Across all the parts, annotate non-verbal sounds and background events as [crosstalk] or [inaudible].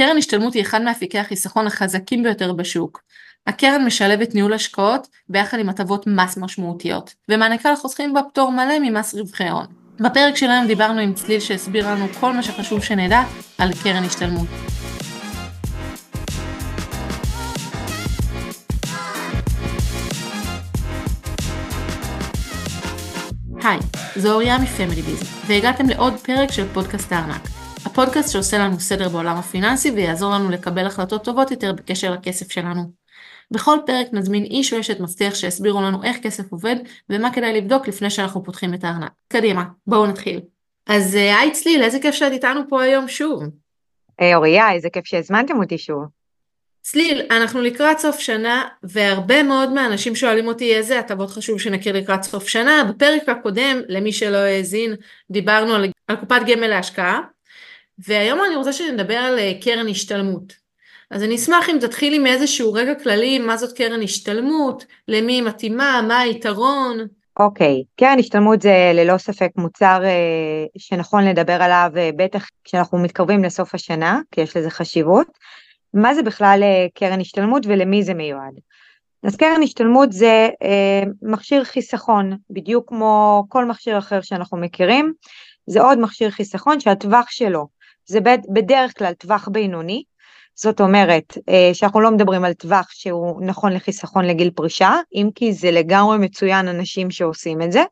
קרן השתלמות היא אחד מאפיקי החיסכון החזקים ביותר בשוק. הקרן משלבת ניהול השקעות ביחד עם הטבות מס משמעותיות, ומעניקה לחוסכים בה פטור מלא ממס רווחי הון. בפרק של היום דיברנו עם צליל שהסביר לנו כל מה שחשוב שנדע על קרן השתלמות. היי, זו אוריה מפמילי ביז, והגעתם לעוד פרק של פודקאסט הארנק. הפודקאסט שעושה לנו סדר בעולם הפיננסי ויעזור לנו לקבל החלטות טובות יותר בקשר לכסף שלנו. בכל פרק נזמין איש או אשת מפתח שיסבירו לנו איך כסף עובד ומה כדאי לבדוק לפני שאנחנו פותחים את הארנק. קדימה, בואו נתחיל. אז אה, היי צליל, איזה כיף שאת איתנו פה היום שוב. היי אוריה, איזה כיף שהזמנתם אותי שוב. צליל, אנחנו לקראת סוף שנה, והרבה מאוד מהאנשים שואלים אותי איזה הטבות חשוב שנכיר לקראת סוף שנה. בפרק הקודם, למי שלא האזין, דיברנו על, על קופת גמל להשקעה, והיום אני רוצה שנדבר על אה, קרן השתלמות. אז אני אשמח אם תתחילי מאיזשהו רגע כללי, מה זאת קרן השתלמות, למי היא מתאימה, מה היתרון. אוקיי, okay. קרן השתלמות זה ללא ספק מוצר אה, שנכון לדבר עליו, אה, בטח כשאנחנו מתקרבים לסוף השנה, כי יש לזה חשיבות. מה זה בכלל קרן השתלמות ולמי זה מיועד? אז קרן השתלמות זה מכשיר חיסכון, בדיוק כמו כל מכשיר אחר שאנחנו מכירים, זה עוד מכשיר חיסכון שהטווח שלו זה בדרך כלל טווח בינוני, זאת אומרת אה, שאנחנו לא מדברים על טווח שהוא נכון לחיסכון לגיל פרישה, אם כי זה לגמרי מצוין אנשים שעושים את זה,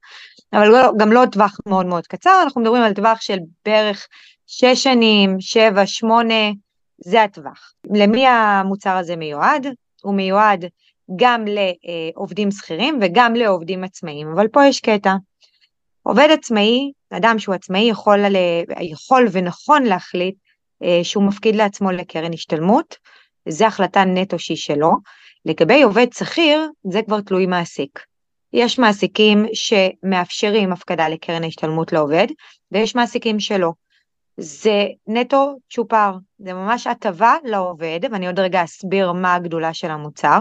אבל לא, גם לא טווח מאוד מאוד קצר, אנחנו מדברים על טווח של בערך 6 שנים, 7, 8, זה הטווח. למי המוצר הזה מיועד? הוא מיועד גם לעובדים שכירים וגם לעובדים עצמאיים, אבל פה יש קטע. עובד עצמאי, אדם שהוא עצמאי יכול, יכול ונכון להחליט אה, שהוא מפקיד לעצמו לקרן השתלמות, זו החלטה נטו שהיא שלו. לגבי עובד שכיר, זה כבר תלוי מעסיק. יש מעסיקים שמאפשרים הפקדה לקרן ההשתלמות לעובד, ויש מעסיקים שלא. זה נטו צ'ופר, זה ממש הטבה לעובד, ואני עוד רגע אסביר מה הגדולה של המוצר,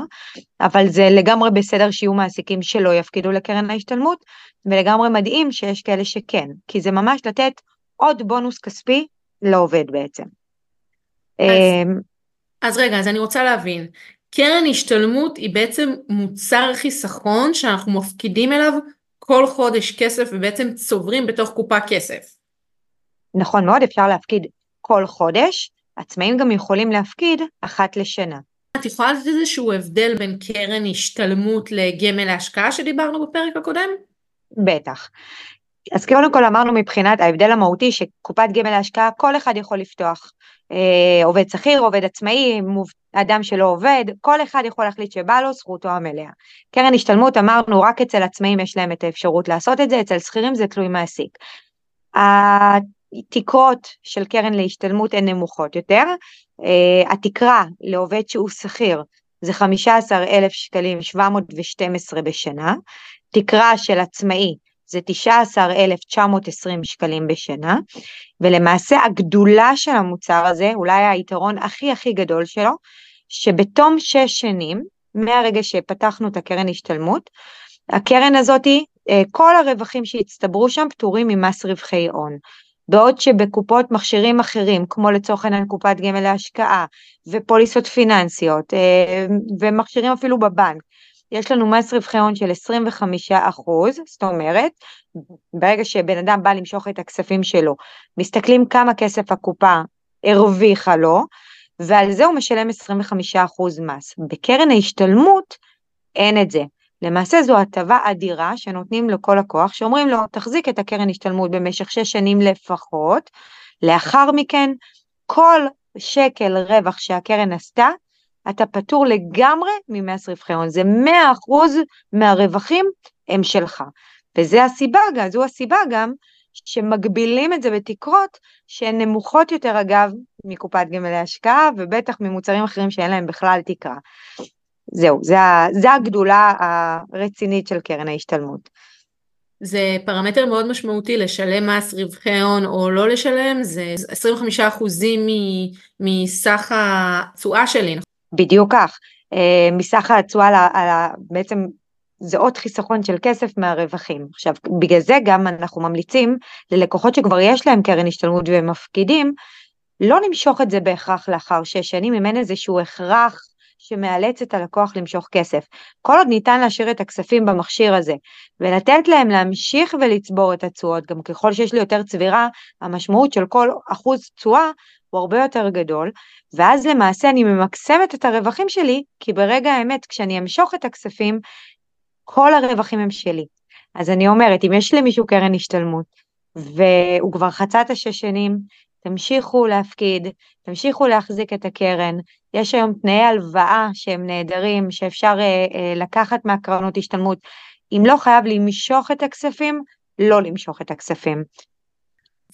אבל זה לגמרי בסדר שיהיו מעסיקים שלא יפקידו לקרן ההשתלמות, ולגמרי מדהים שיש כאלה שכן, כי זה ממש לתת עוד בונוס כספי לעובד בעצם. אז, אמ, אז רגע, אז אני רוצה להבין, קרן השתלמות היא בעצם מוצר חיסכון שאנחנו מפקידים אליו כל חודש כסף ובעצם צוברים בתוך קופה כסף. נכון מאוד, אפשר להפקיד כל חודש, עצמאים גם יכולים להפקיד אחת לשנה. את יכולה לתת איזשהו הבדל בין קרן השתלמות לגמל להשקעה שדיברנו בפרק הקודם? בטח. אז קודם כל אמרנו מבחינת ההבדל המהותי שקופת גמל להשקעה כל אחד יכול לפתוח. אה, עובד שכיר, עובד עצמאי, אדם שלא עובד, כל אחד יכול להחליט שבא לו זכותו המלאה. קרן השתלמות אמרנו רק אצל עצמאים יש להם את האפשרות לעשות את זה, אצל שכירים זה תלוי מעסיק. התקרות של קרן להשתלמות הן נמוכות יותר, uh, התקרה לעובד שהוא שכיר זה 15,000 שקלים 712 בשנה, תקרה של עצמאי זה 19,920 שקלים בשנה, ולמעשה הגדולה של המוצר הזה, אולי היתרון הכי הכי גדול שלו, שבתום שש שנים, מהרגע שפתחנו את הקרן השתלמות, הקרן הזאתי, אה, כל הרווחים שהצטברו שם פטורים ממס רווחי הון. בעוד שבקופות מכשירים אחרים, כמו לצורך העניין קופת גמל להשקעה ופוליסות פיננסיות אה, ומכשירים אפילו בבנק, יש לנו מס רווחי הון של 25 אחוז, זאת אומרת, ברגע שבן אדם בא למשוך את הכספים שלו, מסתכלים כמה כסף הקופה הרוויחה לו, ועל זה הוא משלם 25 אחוז מס. בקרן ההשתלמות אין את זה. למעשה זו הטבה אדירה שנותנים לכל לקוח, שאומרים לו, תחזיק את הקרן השתלמות במשך שש שנים לפחות, לאחר מכן כל שקל רווח שהקרן עשתה, אתה פטור לגמרי ממס רווחי הון, זה 100% מהרווחים הם שלך. וזה הסיבה, זו הסיבה גם שמגבילים את זה בתקרות שהן נמוכות יותר אגב מקופת גמל להשקעה ובטח ממוצרים אחרים שאין להם בכלל תקרה. זהו, זה, זה הגדולה הרצינית של קרן ההשתלמות. זה פרמטר מאוד משמעותי לשלם מס רווחי הון או לא לשלם, זה 25% מסך התשואה שלי. נכון? בדיוק כך, אה, מסך התשואה, בעצם זה עוד חיסכון של כסף מהרווחים. עכשיו, בגלל זה גם אנחנו ממליצים ללקוחות שכבר יש להם קרן השתלמות והם מפקידים, לא למשוך את זה בהכרח לאחר שש שנים, אם אין איזשהו הכרח שמאלץ את הלקוח למשוך כסף. כל עוד ניתן להשאיר את הכספים במכשיר הזה ולתת להם להמשיך ולצבור את התשואות, גם ככל שיש לי יותר צבירה, המשמעות של כל אחוז תשואה הוא הרבה יותר גדול, ואז למעשה אני ממקסמת את הרווחים שלי, כי ברגע האמת כשאני אמשוך את הכספים, כל הרווחים הם שלי. אז אני אומרת, אם יש למישהו קרן השתלמות, והוא כבר חצה את השש שנים, תמשיכו להפקיד, תמשיכו להחזיק את הקרן. יש היום תנאי הלוואה שהם נהדרים, שאפשר אה, אה, לקחת מהקרנות השתלמות. אם לא חייב למשוך את הכספים, לא למשוך את הכספים.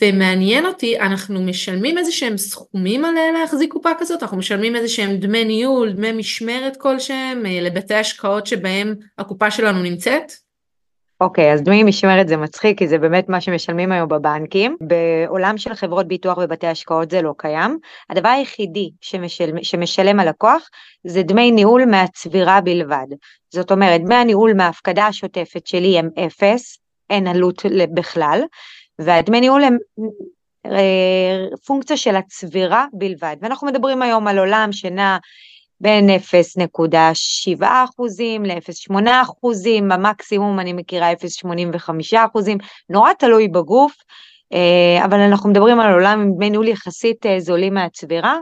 ומעניין אותי, אנחנו משלמים איזה שהם סכומים על להחזיק קופה כזאת? אנחנו משלמים איזה שהם דמי ניהול, דמי משמרת כלשהם אה, לבתי השקעות שבהם הקופה שלנו נמצאת? אוקיי, okay, אז דמי משמרת זה מצחיק, כי זה באמת מה שמשלמים היום בבנקים. בעולם של חברות ביטוח ובתי השקעות זה לא קיים. הדבר היחידי שמשל, שמשלם הלקוח זה דמי ניהול מהצבירה בלבד. זאת אומרת, דמי הניהול מההפקדה השוטפת שלי הם אפס, אין עלות בכלל, והדמי ניהול הם אה, פונקציה של הצבירה בלבד. ואנחנו מדברים היום על עולם שנע בין 0.7 אחוזים ל-0.8 אחוזים, במקסימום אני מכירה 0.85 אחוזים, נורא תלוי בגוף, אה, אבל אנחנו מדברים על עולם עם דמי ניהול יחסית אה, זולים מהצבירה,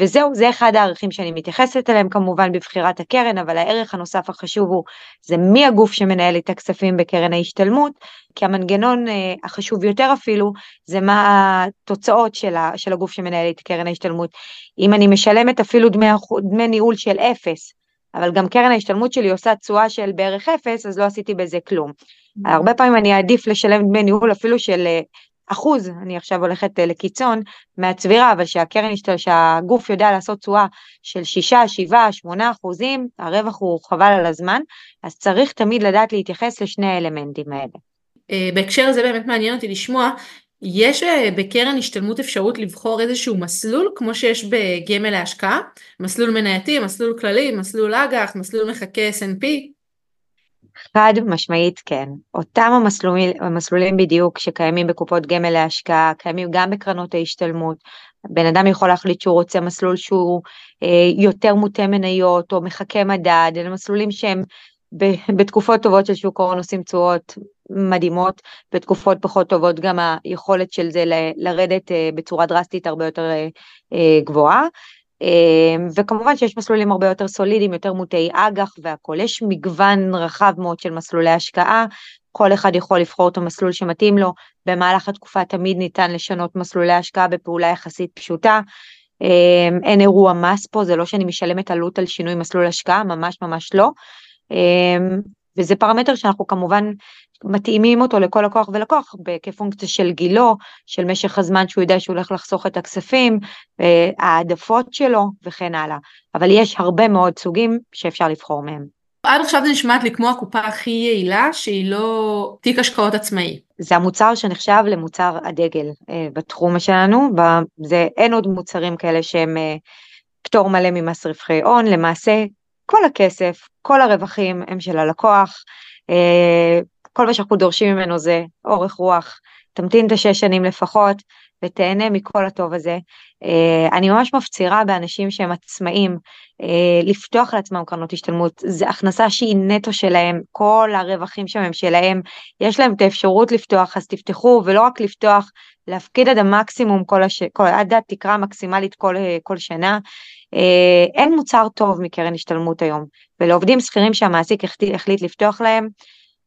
וזהו, זה אחד הערכים שאני מתייחסת אליהם כמובן בבחירת הקרן, אבל הערך הנוסף החשוב הוא, זה מי הגוף שמנהל את הכספים בקרן ההשתלמות, כי המנגנון אה, החשוב יותר אפילו, זה מה התוצאות של, ה, של הגוף שמנהל את קרן ההשתלמות. אם אני משלמת אפילו דמי, דמי ניהול של אפס, אבל גם קרן ההשתלמות שלי עושה תשואה של בערך אפס, אז לא עשיתי בזה כלום. Mm-hmm. הרבה פעמים אני אעדיף לשלם דמי ניהול אפילו של אה, אחוז, אני עכשיו הולכת אה, לקיצון, מהצבירה, אבל שהקרן, שהגוף יודע לעשות תשואה של 6, 7, 8 אחוזים, הרווח הוא חבל על הזמן, אז צריך תמיד לדעת להתייחס לשני האלמנטים האלה. אה, בהקשר הזה באמת מעניין אותי לשמוע, יש אה, בקרן השתלמות אפשרות לבחור איזשהו מסלול כמו שיש בגמל להשקעה? מסלול מנייתי, מסלול כללי, מסלול אג"ח, מסלול מחכה S&P? חד משמעית כן. אותם המסלולים, המסלולים בדיוק שקיימים בקופות גמל להשקעה, קיימים גם בקרנות ההשתלמות. בן אדם יכול להחליט שהוא רוצה מסלול שהוא אה, יותר מוטה מניות או מחכה מדד, אלה מסלולים שהם ב, בתקופות טובות של שוק ההון עושים תשואות מדהימות, בתקופות פחות טובות גם היכולת של זה ל, לרדת אה, בצורה דרסטית הרבה יותר אה, אה, גבוהה. אמ, וכמובן שיש מסלולים הרבה יותר סולידיים, יותר מוטי אג"ח והכול. יש מגוון רחב מאוד של מסלולי השקעה, כל אחד יכול לבחור את המסלול שמתאים לו, במהלך התקופה תמיד ניתן לשנות מסלולי השקעה בפעולה יחסית פשוטה. אמ, אין אירוע מס פה, זה לא שאני משלמת עלות על שינוי מסלול השקעה, ממש ממש לא. אמ, וזה פרמטר שאנחנו כמובן מתאימים אותו לכל לקוח ולקוח כפונקציה של גילו, של משך הזמן שהוא יודע שהוא הולך לחסוך את הכספים, העדפות שלו וכן הלאה. אבל יש הרבה מאוד סוגים שאפשר לבחור מהם. עד עכשיו זה נשמעת לי כמו הקופה הכי יעילה שהיא לא תיק השקעות עצמאי. זה המוצר שנחשב למוצר הדגל אה, בתחום שלנו, זה, אין עוד מוצרים כאלה שהם אה, פטור מלא ממס רווחי הון, למעשה כל הכסף, כל הרווחים הם של הלקוח, אה, כל מה שאנחנו דורשים ממנו זה אורך רוח, תמתין את השש שנים לפחות ותהנה מכל הטוב הזה. אה, אני ממש מפצירה באנשים שהם עצמאים אה, לפתוח לעצמם קרנות השתלמות, זו הכנסה שהיא נטו שלהם, כל הרווחים שם הם שלהם, יש להם את האפשרות לפתוח, אז תפתחו, ולא רק לפתוח, להפקיד עד המקסימום, כל הש... כל... עד התקרה המקסימלית כל, כל שנה. אין מוצר טוב מקרן השתלמות היום, ולעובדים שכירים שהמעסיק החליט לפתוח להם,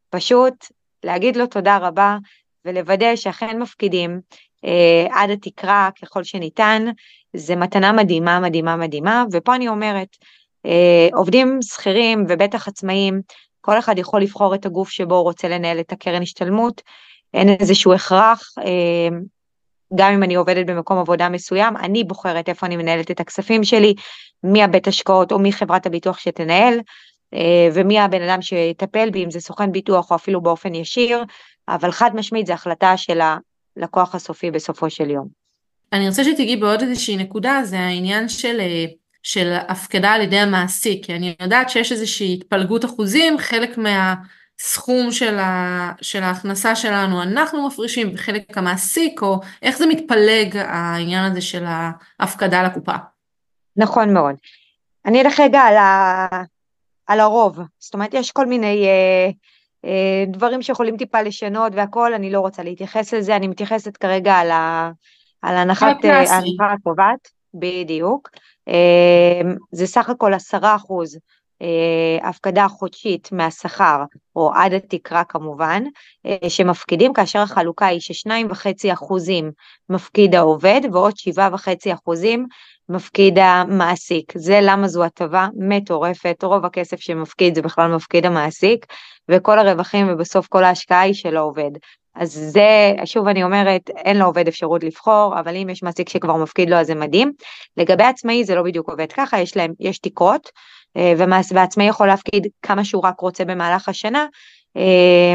פשוט להגיד לו תודה רבה ולוודא שאכן מפקידים אה, עד התקרה ככל שניתן, זה מתנה מדהימה, מדהימה, מדהימה, ופה אני אומרת, אה, עובדים שכירים ובטח עצמאים, כל אחד יכול לבחור את הגוף שבו הוא רוצה לנהל את הקרן השתלמות, אין איזשהו הכרח, אה, גם אם אני עובדת במקום עבודה מסוים, אני בוחרת איפה אני מנהלת את הכספים שלי, מי הבית השקעות או מי חברת הביטוח שתנהל, ומי הבן אדם שיטפל בי, אם זה סוכן ביטוח או אפילו באופן ישיר, אבל חד משמעית זו החלטה של הלקוח הסופי בסופו של יום. אני רוצה שתגיעי בעוד איזושהי נקודה, זה העניין של, אה, של הפקדה על ידי המעסיק, כי אני יודעת שיש איזושהי התפלגות אחוזים, חלק מה... סכום של, ה, של ההכנסה שלנו אנחנו מפרישים וחלק המעסיק, או איך זה מתפלג העניין הזה של ההפקדה לקופה? נכון מאוד. אני אלך רגע על, ה... על הרוב, זאת אומרת יש כל מיני אה, אה, דברים שיכולים טיפה לשנות והכל, אני לא רוצה להתייחס לזה, אני מתייחסת כרגע על, ה... על הנחת אה, הקובעת, בדיוק. אה, זה סך הכל עשרה אחוז הפקדה חודשית מהשכר, או עד התקרה כמובן, אה, שמפקידים, כאשר החלוקה היא ששניים וחצי אחוזים מפקיד העובד, ועוד שבעה וחצי אחוזים מפקיד המעסיק. זה למה זו הטבה מטורפת, רוב הכסף שמפקיד זה בכלל מפקיד המעסיק, וכל הרווחים ובסוף כל ההשקעה היא של העובד. אז זה, שוב אני אומרת, אין לעובד אפשרות לבחור, אבל אם יש מעסיק שכבר מפקיד לו אז זה מדהים. לגבי עצמאי זה לא בדיוק עובד ככה, יש להם, יש תקרות, אה, ועצמאי יכול להפקיד כמה שהוא רק רוצה במהלך השנה. אה,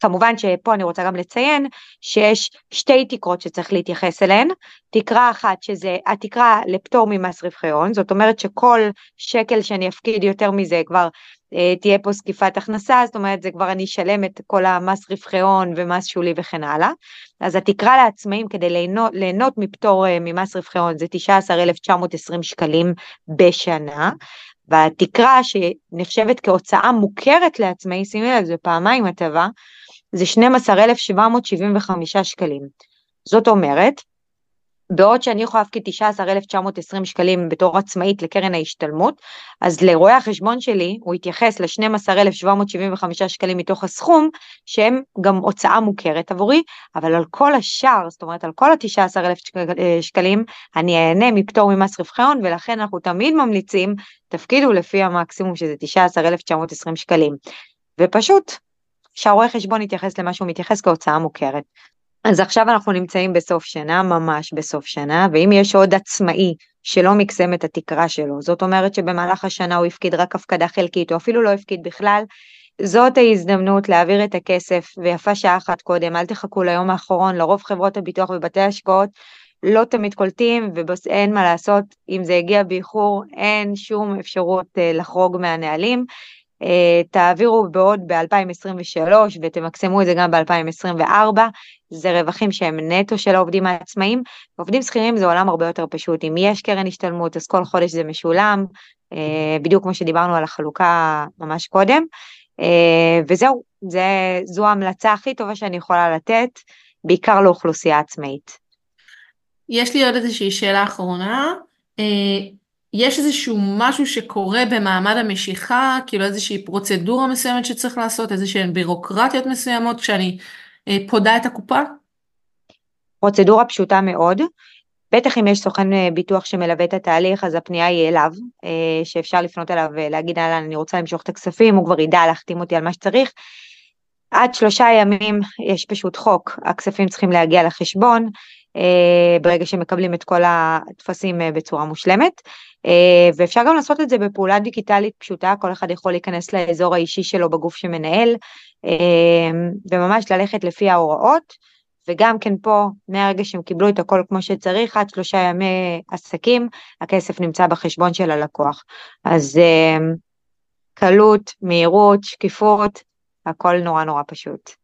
כמובן שפה אני רוצה גם לציין שיש שתי תקרות שצריך להתייחס אליהן, תקרה אחת שזה התקרה לפטור ממס רווחי הון, זאת אומרת שכל שקל שאני אפקיד יותר מזה כבר אה, תהיה פה זקיפת הכנסה, זאת אומרת זה כבר אני אשלם את כל המס רווחי הון ומס שולי וכן הלאה, אז התקרה לעצמאים כדי ליהנות, ליהנות מפטור אה, ממס רווחי הון זה 19,920 שקלים בשנה, והתקרה שנחשבת כהוצאה מוכרת לעצמאי, שימי לב, זה פעמיים הטבה, זה 12,775 שקלים. זאת אומרת, בעוד שאני יכולה להפקיד 19,920 שקלים בתור עצמאית לקרן ההשתלמות, אז לרואה החשבון שלי הוא יתייחס ל-12,775 שקלים מתוך הסכום, שהם גם הוצאה מוכרת עבורי, אבל על כל השאר, זאת אומרת על כל ה-19,000 שקלים, אני אהנה מפטור ממס רווחי הון, ולכן אנחנו תמיד ממליצים, תפקידו לפי המקסימום שזה 19,920 שקלים. ופשוט שהרואה חשבון יתייחס למה שהוא מתייחס כהוצאה מוכרת. אז עכשיו אנחנו נמצאים בסוף שנה, ממש בסוף שנה, ואם יש עוד עצמאי שלא מקסם את התקרה שלו, זאת אומרת שבמהלך השנה הוא הפקיד רק הפקדה חלקית, או אפילו לא הפקיד בכלל, זאת ההזדמנות להעביר את הכסף, ויפה שעה אחת קודם, אל תחכו ליום האחרון, לרוב חברות הביטוח ובתי השקעות לא תמיד קולטים, ואין מה לעשות, אם זה הגיע באיחור, אין שום אפשרות אה, לחרוג מהנהלים. אה, תעבירו בעוד ב-2023 ותמקסמו את זה גם ב-2024, זה רווחים שהם נטו של העובדים העצמאים. עובדים שכירים זה עולם הרבה יותר פשוט, אם יש קרן השתלמות אז כל חודש זה משולם, אה, בדיוק כמו שדיברנו על החלוקה ממש קודם, אה, וזהו, זה, זו ההמלצה הכי טובה שאני יכולה לתת, בעיקר לאוכלוסייה עצמאית. יש לי עוד איזושהי שאלה אחרונה. יש איזשהו משהו שקורה במעמד המשיכה, כאילו איזושהי פרוצדורה מסוימת שצריך לעשות, איזשהן בירוקרטיות מסוימות כשאני אה, פודה את הקופה? פרוצדורה פשוטה מאוד. בטח אם יש סוכן אה, ביטוח שמלווה את התהליך, אז הפנייה היא אליו, אה, שאפשר לפנות אליו ולהגיד, אהלן, אני רוצה למשוך את הכספים, הוא כבר ידע להחתים אותי על מה שצריך. עד שלושה ימים יש פשוט חוק, הכספים צריכים להגיע לחשבון, ברגע שמקבלים את כל הטפסים אה, בצורה מושלמת. אה, ואפשר גם לעשות את זה בפעולה דיגיטלית פשוטה, כל אחד יכול להיכנס לאזור האישי שלו בגוף שמנהל, וממש ללכת לפי ההוראות. וגם כן פה, מהרגע שהם קיבלו את הכל כמו שצריך, עד שלושה ימי עסקים, הכסף נמצא בחשבון של הלקוח. אז קלות, מהירות, שקיפות, הכל נורא נורא פשוט.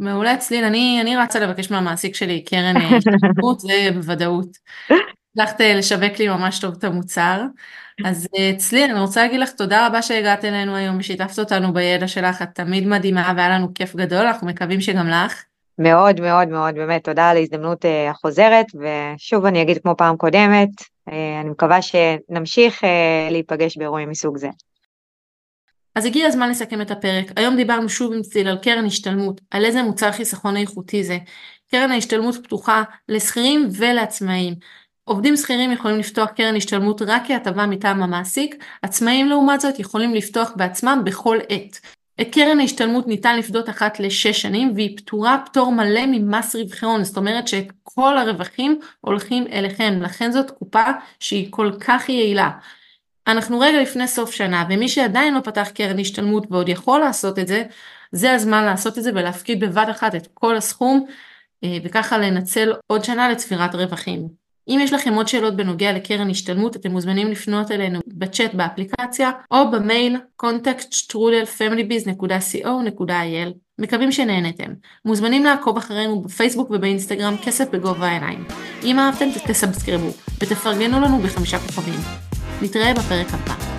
מעולה צליל, אני, אני רצה לבקש מהמעסיק שלי קרן אה, [laughs] השתתפות, זה בוודאות. הצלחת אה, לשווק לי ממש טוב את המוצר. אז אה, צליל, אני רוצה להגיד לך תודה רבה שהגעת אלינו היום ושיתפת אותנו בידע שלך, את תמיד מדהימה והיה לנו כיף גדול, אנחנו מקווים שגם לך. מאוד מאוד מאוד, באמת, תודה על ההזדמנות החוזרת, ושוב אני אגיד כמו פעם קודמת, אני מקווה שנמשיך להיפגש באירועים מסוג זה. אז הגיע הזמן לסכם את הפרק. היום דיברנו שוב עם צליל על קרן השתלמות, על איזה מוצר חיסכון איכותי זה. קרן ההשתלמות פתוחה לשכירים ולעצמאים. עובדים שכירים יכולים לפתוח קרן השתלמות רק כהטבה מטעם המעסיק, עצמאים לעומת זאת יכולים לפתוח בעצמם בכל עת. את קרן ההשתלמות ניתן לפדות אחת לשש שנים והיא פטורה פטור מלא ממס רווחי הון, זאת אומרת שכל הרווחים הולכים אליכם, לכן זאת קופה שהיא כל כך יעילה. אנחנו רגע לפני סוף שנה, ומי שעדיין לא פתח קרן השתלמות ועוד יכול לעשות את זה, זה הזמן לעשות את זה ולהפקיד בבת אחת את כל הסכום, אה, וככה לנצל עוד שנה לצבירת רווחים. אם יש לכם עוד שאלות בנוגע לקרן השתלמות, אתם מוזמנים לפנות אלינו בצ'אט באפליקציה, או במייל contact.strudelfamilybiz.co.il. מקווים שנהנתם. מוזמנים לעקוב אחרינו בפייסבוק ובאינסטגרם כסף בגובה העיניים. אם אהבתם תסאבסקרבו ותפרגנו לנו בחמישה כוכבים. נתראה בפרק הבא.